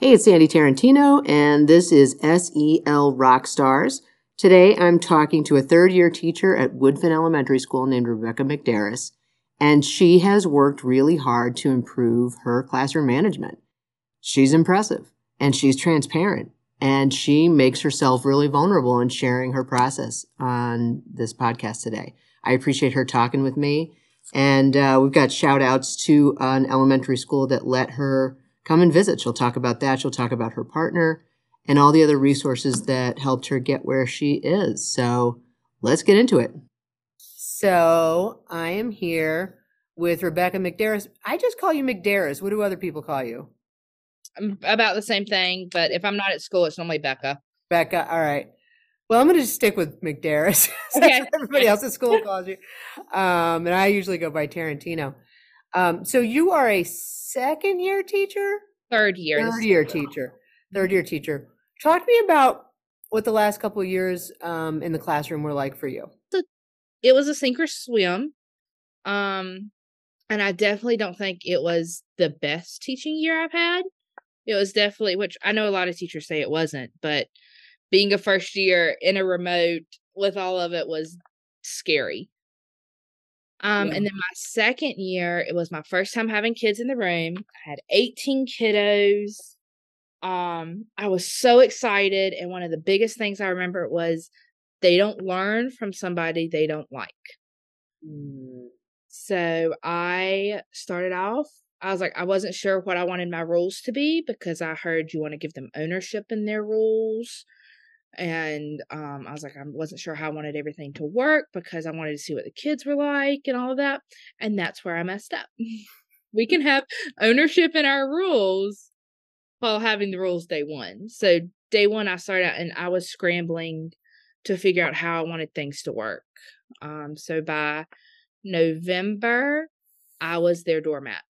Hey, it's Sandy Tarantino, and this is SEL Rockstars. Today I'm talking to a third year teacher at Woodfin Elementary School named Rebecca McDaris, and she has worked really hard to improve her classroom management. She's impressive and she's transparent and she makes herself really vulnerable in sharing her process on this podcast today. I appreciate her talking with me. And uh, we've got shout outs to an elementary school that let her come and visit. She'll talk about that. She'll talk about her partner and all the other resources that helped her get where she is. So let's get into it. So I am here with Rebecca McDaris. I just call you McDaris. What do other people call you? about the same thing, but if I'm not at school, it's normally Becca. Becca, all right. Well, I'm going to just stick with McDaris. Okay. everybody else at school calls you. Um, and I usually go by Tarantino. Um, so you are a second year teacher? Third year. Third year teacher. Third year teacher. Talk to me about what the last couple of years um, in the classroom were like for you. It was a sink or swim. Um, and I definitely don't think it was the best teaching year I've had it was definitely which I know a lot of teachers say it wasn't, but being a first year in a remote with all of it was scary. Um, yeah. and then my second year, it was my first time having kids in the room. I had 18 kiddos. Um, I was so excited, and one of the biggest things I remember was they don't learn from somebody they don't like. Mm. So I started off I was like, I wasn't sure what I wanted my rules to be because I heard you want to give them ownership in their rules. And um, I was like, I wasn't sure how I wanted everything to work because I wanted to see what the kids were like and all of that. And that's where I messed up. we can have ownership in our rules while having the rules day one. So, day one, I started out and I was scrambling to figure out how I wanted things to work. Um, so, by November, I was their doormat.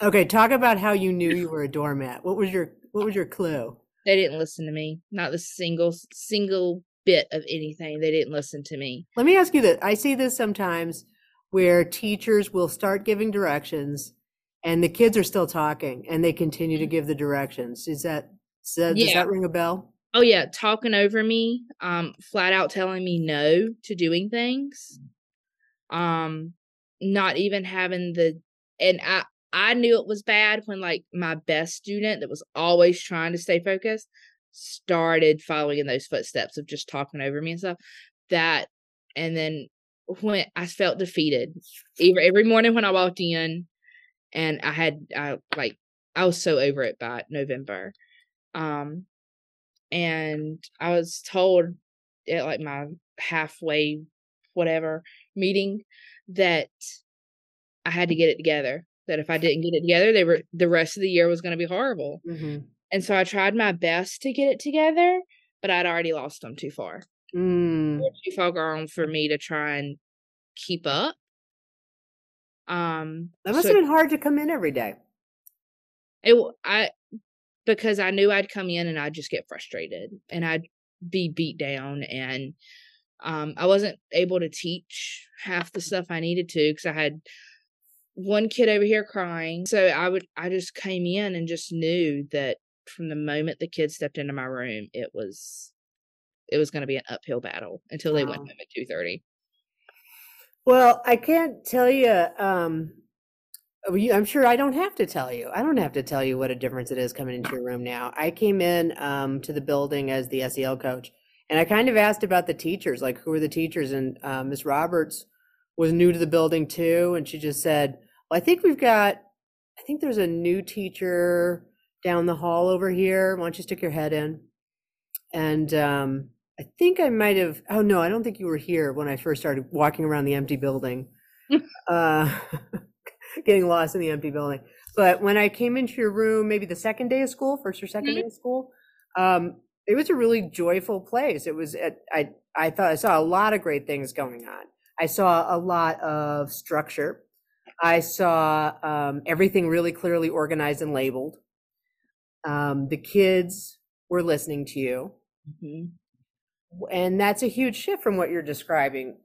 Okay, talk about how you knew you were a doormat. What was your what was your clue? They didn't listen to me. Not the single single bit of anything. They didn't listen to me. Let me ask you that. I see this sometimes where teachers will start giving directions and the kids are still talking and they continue to give the directions. Is that, is that yeah. does that ring a bell? Oh yeah, talking over me, um, flat out telling me no to doing things. Um, not even having the and I I knew it was bad when like my best student that was always trying to stay focused started following in those footsteps of just talking over me and stuff. That and then when I felt defeated every every morning when I walked in and I had I like I was so over it by November. Um and I was told at like my halfway whatever meeting that I had to get it together that if I didn't get it together, they were the rest of the year was going to be horrible. Mm-hmm. And so I tried my best to get it together, but I'd already lost them too far. Mm. Too far gone for me to try and keep up. Um, that must so, have been hard to come in every day. It I because I knew I'd come in and I'd just get frustrated and I'd be beat down and um, I wasn't able to teach half the stuff I needed to because I had one kid over here crying. So I would I just came in and just knew that from the moment the kids stepped into my room, it was it was going to be an uphill battle until they wow. went home at two thirty. Well, I can't tell you. Um, I'm sure I don't have to tell you. I don't have to tell you what a difference it is coming into your room now. I came in um, to the building as the SEL coach, and I kind of asked about the teachers, like who are the teachers, and uh, Miss Roberts was new to the building too, and she just said, "Well, I think we've got, I think there's a new teacher down the hall over here. Why don't you stick your head in?" And um, I think I might have. Oh no, I don't think you were here when I first started walking around the empty building, uh, getting lost in the empty building. But when I came into your room, maybe the second day of school, first or 2nd mm-hmm. day of school, um, it was a really joyful place. It was. I I thought I saw a lot of great things going on. I saw a lot of structure. I saw um, everything really clearly organized and labeled. Um, the kids were listening to you. Mm-hmm. And that's a huge shift from what you're describing.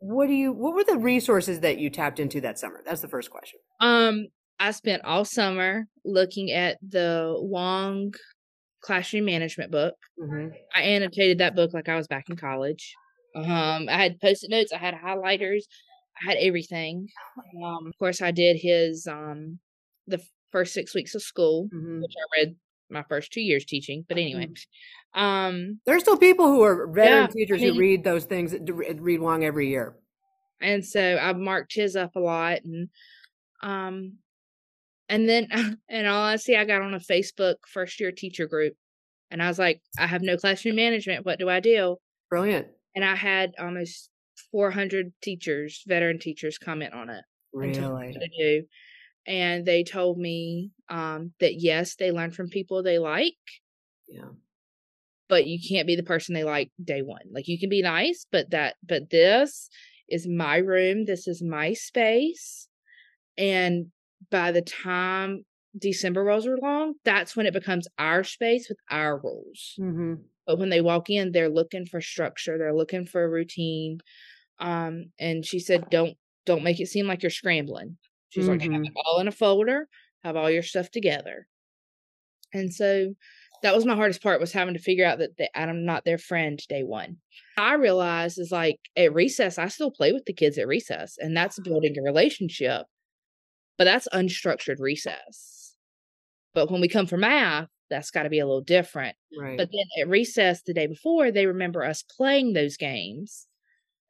What do you what were the resources that you tapped into that summer? That's the first question. Um I spent all summer looking at the Wong classroom management book. Mhm. I annotated that book like I was back in college. Um, I had post-it notes, I had highlighters, I had everything. Um, of course, I did his um the first six weeks of school, Mhm. which I read my first two years teaching. But anyway, um, There's still people who are veteran Yeah, teachers I who read those things, read Wong every year. and so I marked his up a lot, and um, and then and all I see, I got on a Facebook first year teacher group, and I was like, I have no classroom management. What do I do? Brilliant. And I had almost 400 teachers, veteran teachers, comment on it. Really. to do. And they told me um, that yes, they learn from people they like, Yeah. but you can't be the person they like day one. Like you can be nice, but that, but this is my room. This is my space. And by the time December rolls along, that's when it becomes our space with our rules. hmm But when they walk in, they're looking for structure. They're looking for a routine. Um, and she said, "Don't don't make it seem like you're scrambling." She's like, "Have it all in a folder. Have all your stuff together." And so that was my hardest part was having to figure out that, that I'm not their friend day one. I realized is like at recess, I still play with the kids at recess, and that's building a relationship. But that's unstructured recess. But when we come for math, that's got to be a little different. Right. But then at recess the day before, they remember us playing those games.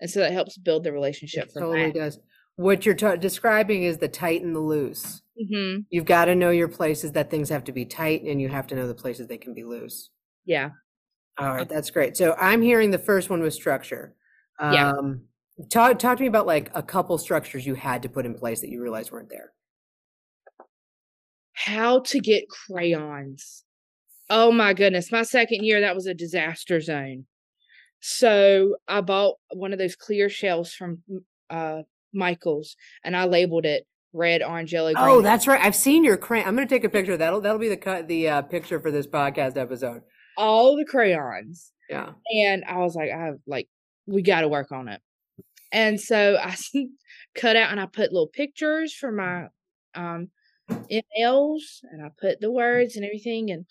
And so that helps build the relationship it totally that. does. What you're ta- describing is the tight and the loose. hmm You've got to know your places that things have to be tight, and you have to know the places they can be loose. Yeah. All right, that's great. So I'm hearing the first one was structure. Yeah. Um, talk talk to me about like a couple structures you had to put in place that you realized weren't there. How to get crayons. Oh my goodness. My second year, that was a disaster zone. So I bought one of those clear shells from uh, Michael's and I labeled it red, orange, yellow, green. Oh, that's right. I've seen your crayon. I'm going to take a picture. That'll that'll be the cut the uh, picture for this podcast episode. all the crayons. Yeah. and I was like, I have like, we got to work on it. And so I cut out and I put little pictures for my um MLs and I put the words and everything, and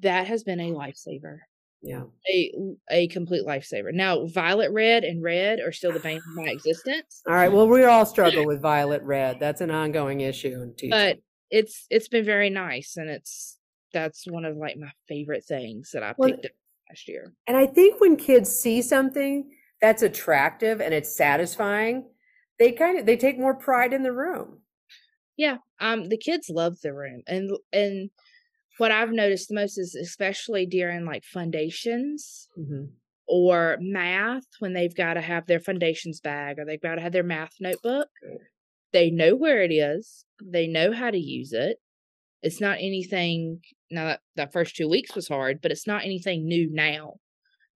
that has been a lifesaver, Yeah. a a complete lifesaver. Now, violet red and red are still the bane of my existence, All right. Well, we all struggle with violet red. That's an ongoing issue in teaching. but it's it's been very nice, and it's that's one of like my favorite things that I Well, picked up last year. And I think when kids see something that's attractive and it's satisfying, they kind of they take more pride in the room. Yeah, um, the kids love the room, and and what I've noticed the most is especially during like foundations Mhm. or math when they've got to have their foundations bag or they've got to have their math notebook. They know where it is. They know how to use it. It's not anything. Now that that first two weeks was hard, but it's not anything new now.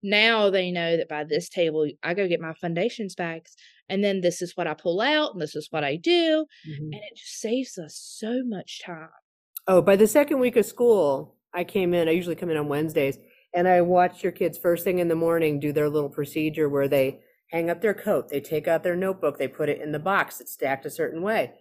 Now they know that by this table, I go get my foundations bags, and then this is what I pull out, and this is what I do, Mhm. and it just saves us so much time. Oh, by the second week of school, I came in. I usually come in on Wednesdays, and I watched your kids first thing in the morning do their little procedure where they hang up their coat, they take out their notebook, they put it in the box, it's stacked a certain way,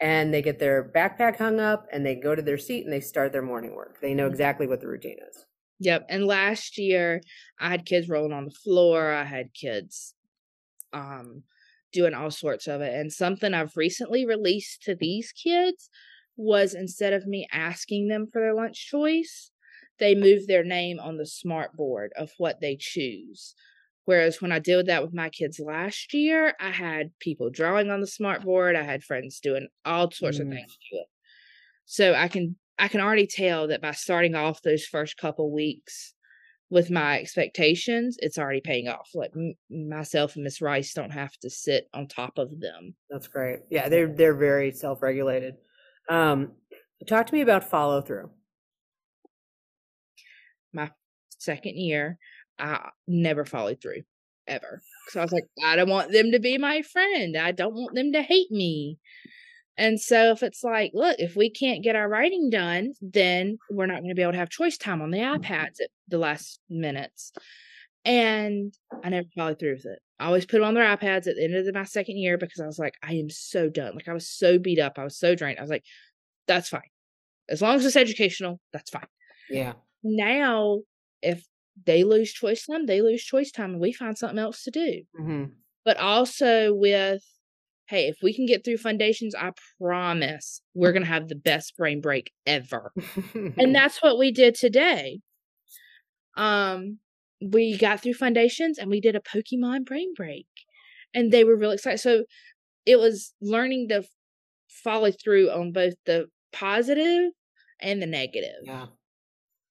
and they get their backpack hung up, and they go to their seat and they start their morning work. They know exactly what the routine is. Yep. And last year I had kids rolling on the floor. I had kids um doing all sorts of it. And something I've recently released to these kids was instead of me asking them for their lunch choice, they move their name on the smart board of what they choose. Whereas when I did that with my kids last year, I had people drawing on the smart board. I had friends doing all sorts of Mm. things to it. So I can I can already tell that by starting off those first couple weeks with my expectations, it's already paying off. Like m- myself and Miss Rice don't have to sit on top of them. That's great. Yeah, they're they're very self-regulated. Um, talk to me about follow through. My second year, I never followed through ever. So I was like, I don't want them to be my friend. I don't want them to hate me. And so if it's like, look, if we can't get our writing done, then we're not going to be able to have choice time on the iPads at the last minutes. And I never followed through with it. I always put them on their iPads at the end of the- my second year because I was like, I am so done. Like I was so beat up. I was so drained. I was like, That's fine. As long as it's educational, that's fine. Yeah. Now, if they lose choice time, they lose choice time, and we find something else to do. hmm But also with, hey, if we can get through foundations, I promise we're gonna have the best brain break ever. and that's what we did today. Um, we got through foundations and we did a Pokemon brain break, and they were really excited. So it was learning to follow through on both the positive and the negative. yeah.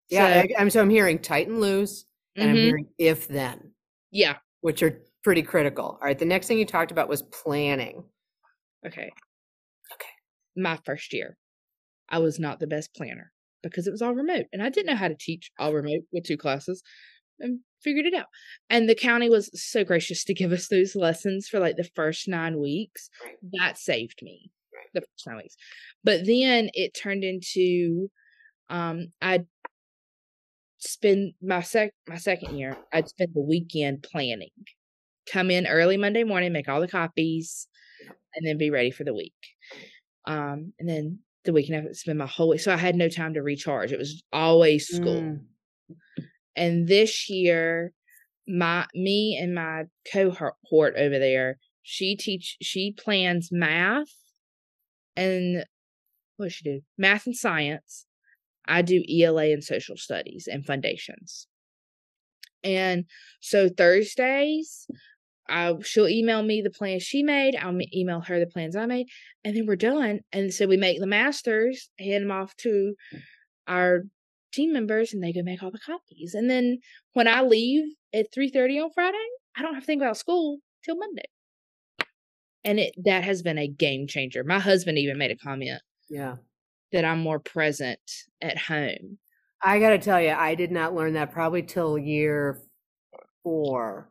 Yeah. So- I, I'm so I'm hearing tight and loose, and I'm Mhm. hearing if then, Yeah. which are pretty critical. All right. The next thing you talked about was planning. Okay. Okay. My first year, I was not the best planner because it was all remote, and I didn't know how to teach all remote with two classes, and figured it out. And the county was so gracious to give us those lessons for like the first nine weeks. Right. That saved me Right. the first nine weeks. But then it turned into, um, I'd spend my sec my second year. I'd spend the weekend planning. Come in early Monday morning, make all the copies, and then be ready for the week. Um, and then the weekend I would spend my whole week. So I had no time to recharge. It was always school. Mm. And this year, my me and my cohort over there, she teach she plans math and what does she do? Math and science. I do ELA and social studies and foundations. And so Thursdays, I she'll email me the plans she made. I'll email her the plans I made, and then we're done. And so we make the masters, hand them off to our team members, and they go make all the copies. And then when I leave at three thirty on Friday, I don't have to think about school till Monday. And it that has been a game changer. My husband even made a comment Yeah. that I'm more present at home. I got to tell you, I did not learn that probably till year four.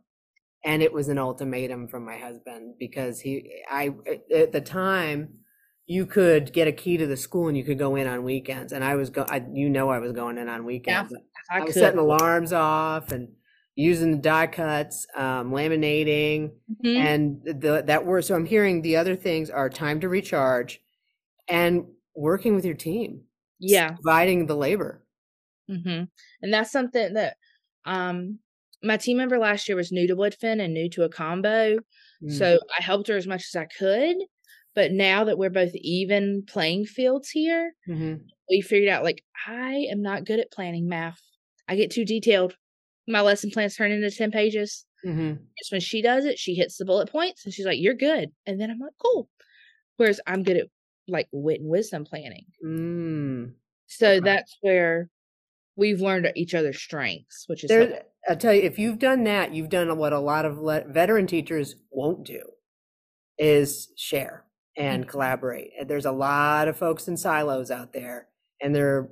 And it was an ultimatum from my husband because he, I, at the time, you could get a key to the school and you could go in on weekends. And I was go, I, you know, I was going in on weekends. I, I was could- setting alarms off and using the die cuts, um, laminating, Mhm. and the that were so I'm hearing the other things are time to recharge and working with your team, yeah. dividing the labor. hmm And that's something that um my team member last year was new to Woodfin and new to a combo. Mm. So I helped her as much as I could. But now that we're both even playing fields here, Mhm. we figured out like I am not good at planning math. I get too detailed. My lesson plans turn into 10 pages. Mhm. Just when she does it, she hits the bullet points and she's like, You're good. And then I'm like, Cool. Whereas I'm good at like wit and wisdom planning. Mm. So Okay. that's where we've learned each other's strengths, which is There. I'll tell you, if you've done that, you've done what a lot of le- veteran teachers won't do, is share and collaborate. And there's a lot of folks in silos out there, and they're.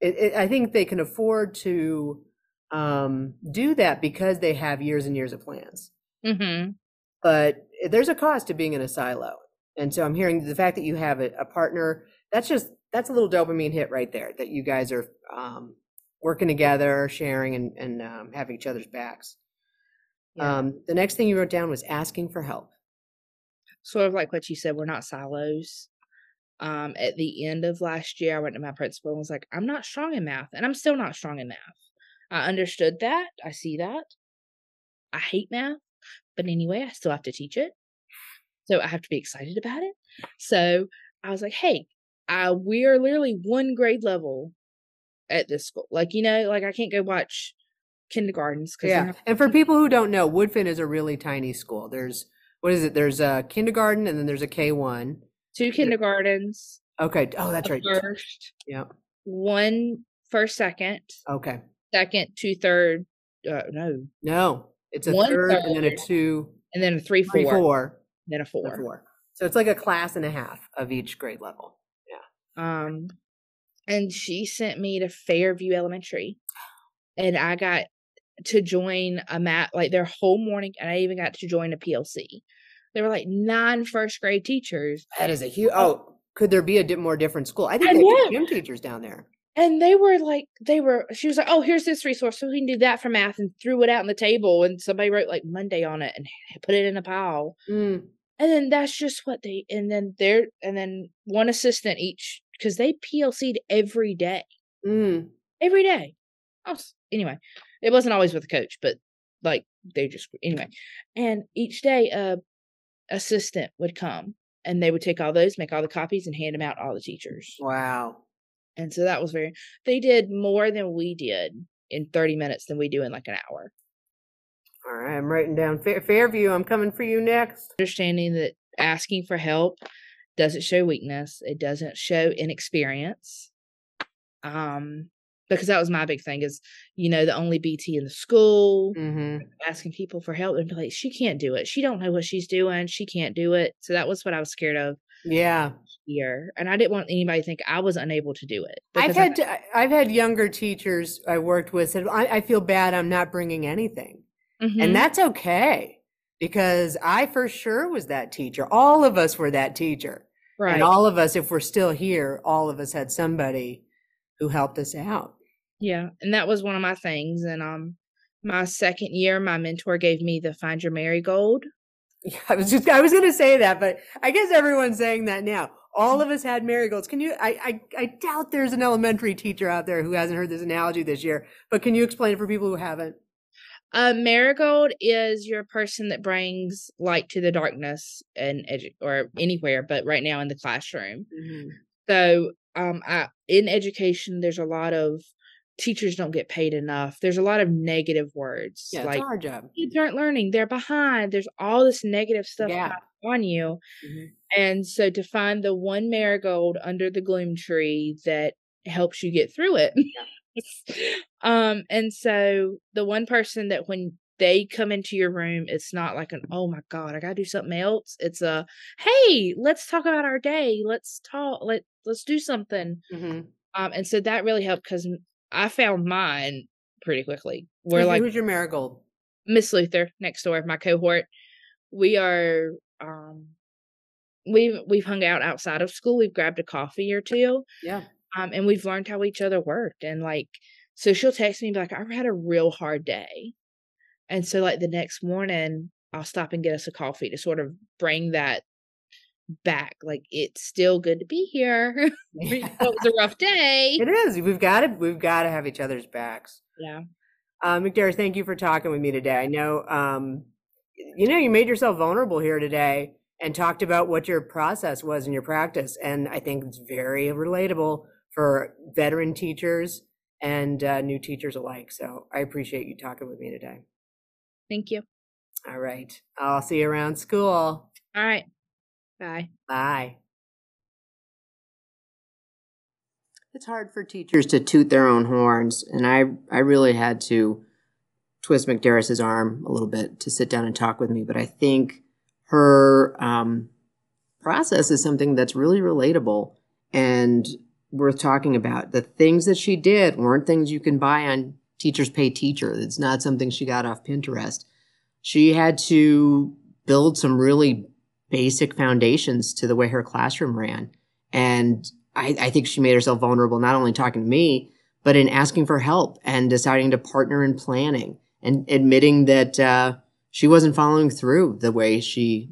It, it, I think they can afford to um, do that because they have years and years of plans. Mm-hmm. But there's a cost to being in a silo, and so I'm hearing the fact that you have a, a partner. That's just that's a little dopamine hit right there. That you guys are um, working together, sharing, and, and um, have each other's backs. Yeah. Um, the next thing you wrote down was asking for help. Sort of like what you said, we're not silos. Um, at the end of last year, I went to my principal and was like, I'm not strong in math, and I'm still not strong in math. I understood that. I see that. I hate math, but anyway, I still have to teach it. So I have to be excited about it. So I was like, hey, uh, we are literally one grade level at this school. Like, you know, like I can't go watch kindergartens because Yeah, and for people who don't know, Woodfin is a really tiny school. There's what is it? There's a kindergarten, and then there's a K one. two kindergartens, Okay. Oh, that's right. first, Yeah. one first, second, Okay. second, two third, uh, no, No, it's a One third, and then a two, and then a three, four, three, four, then a a four. four. So it's like a class and a half of each grade level. Yeah. Um, and she sent me to Fairview Elementary, and I got to join a mat like their whole morning, and I even got to join a PLC. There were like nine first grade teachers, That is a huge. Oh, could there be a di- more different school? I think I they have gym teachers down there. and they were like, they were. She was like, "Oh, here's this resource, so we can do that for math," and threw it out on the table, and somebody wrote like Monday on it and put it in a pile. Mm, And then that's just what they and then there and then one assistant each because they PLC'd every day, Mm. every day. Was, anyway, it wasn't always with the coach, but like they just anyway. And each day, a assistant would come and they would take all those, make all the copies, and hand them out to all the teachers. Wow. And so that was very. They did more than we did in thirty minutes than we do in like an hour. All right, I'm writing down Fair, Fairview. I'm coming for you next. Understanding that asking for help doesn't show weakness. It doesn't show inexperience. Um, because that was my big thing is, you know, the only BT in the school, Mm-hmm. asking people for help and be like, she can't do it. She don't know what she's doing. She can't do it. So that was what I was scared of Yeah, here. And I didn't want anybody to think I was unable to do it. I've had I- I've had younger teachers I worked with said I, I feel bad I'm not bringing anything, Mhm. and that's okay because I for sure was that teacher. All of us were that teacher, right. and all of us, if we're still here, all of us had somebody who helped us out. Yeah, and that was one of my things. And um, my second year, my mentor gave me the Find Your Marigold. Yeah, I was just I was going to say that, but I guess everyone's saying that now. All of us had marigolds. Can you? I, I I doubt there's an elementary teacher out there who hasn't heard this analogy this year. But can you explain it for people who haven't? A marigold is your person that brings light to the darkness and edu- or anywhere, but right now in the classroom. So, um, I, in education, there's a lot of teachers don't get paid enough. There's a lot of negative words Yeah, like it's our job. kids aren't learning, they're behind. There's all this negative stuff Yeah. on you. Mhm. And so to find the one marigold under the gloom tree that helps you get through it. um, and so the one person that when they come into your room, it's not like an, oh my God, I gotta do something else. It's a hey, let's talk about our day. Let's talk, let let's do something. Mhm. Um, and so that really helped because I found mine pretty quickly. We're Who's- like who's your marigold? Miss Luther next door, of my cohort. We are um we've we've hung out outside of school. We've grabbed a coffee or two. Yeah. Um and we've learned how each other worked. And like so she'll text me and be like, I've had a real hard day. And so like the next morning I'll stop and get us a coffee to sort of bring that back. Like it's still good to be here. It was a rough day. It is. We've got to. We've got to have each other's backs. Yeah. McDaris, thank you for talking with me today. I know, um, you know, you made yourself vulnerable here today and talked about what your process was in your practice, and I think it's very relatable for veteran teachers and uh, new teachers alike. So I appreciate you talking with me today. Thank you. All right, I'll see you around school. All right. Bye. Bye. It's hard for teachers to toot their own horns, and I I really had to twist McDaris's arm a little bit to sit down and talk with me. But I think her um, process is something that's really relatable and worth talking about. The things that she did weren't things you can buy on Teachers Pay Teacher. It's not something she got off Pinterest. She had to build some really basic foundations to the way her classroom ran. And I, I think she made herself vulnerable, not only talking to me, but in asking for help and deciding to partner in planning and admitting that uh, she wasn't following through the way she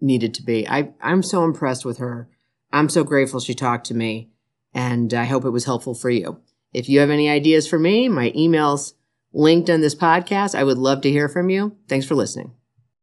needed to be. I, I'm so impressed with her. I'm so grateful she talked to me, and I hope it was helpful for you. If you have any ideas for me, my email's linked on this podcast. I would love to hear from you. Thanks for listening.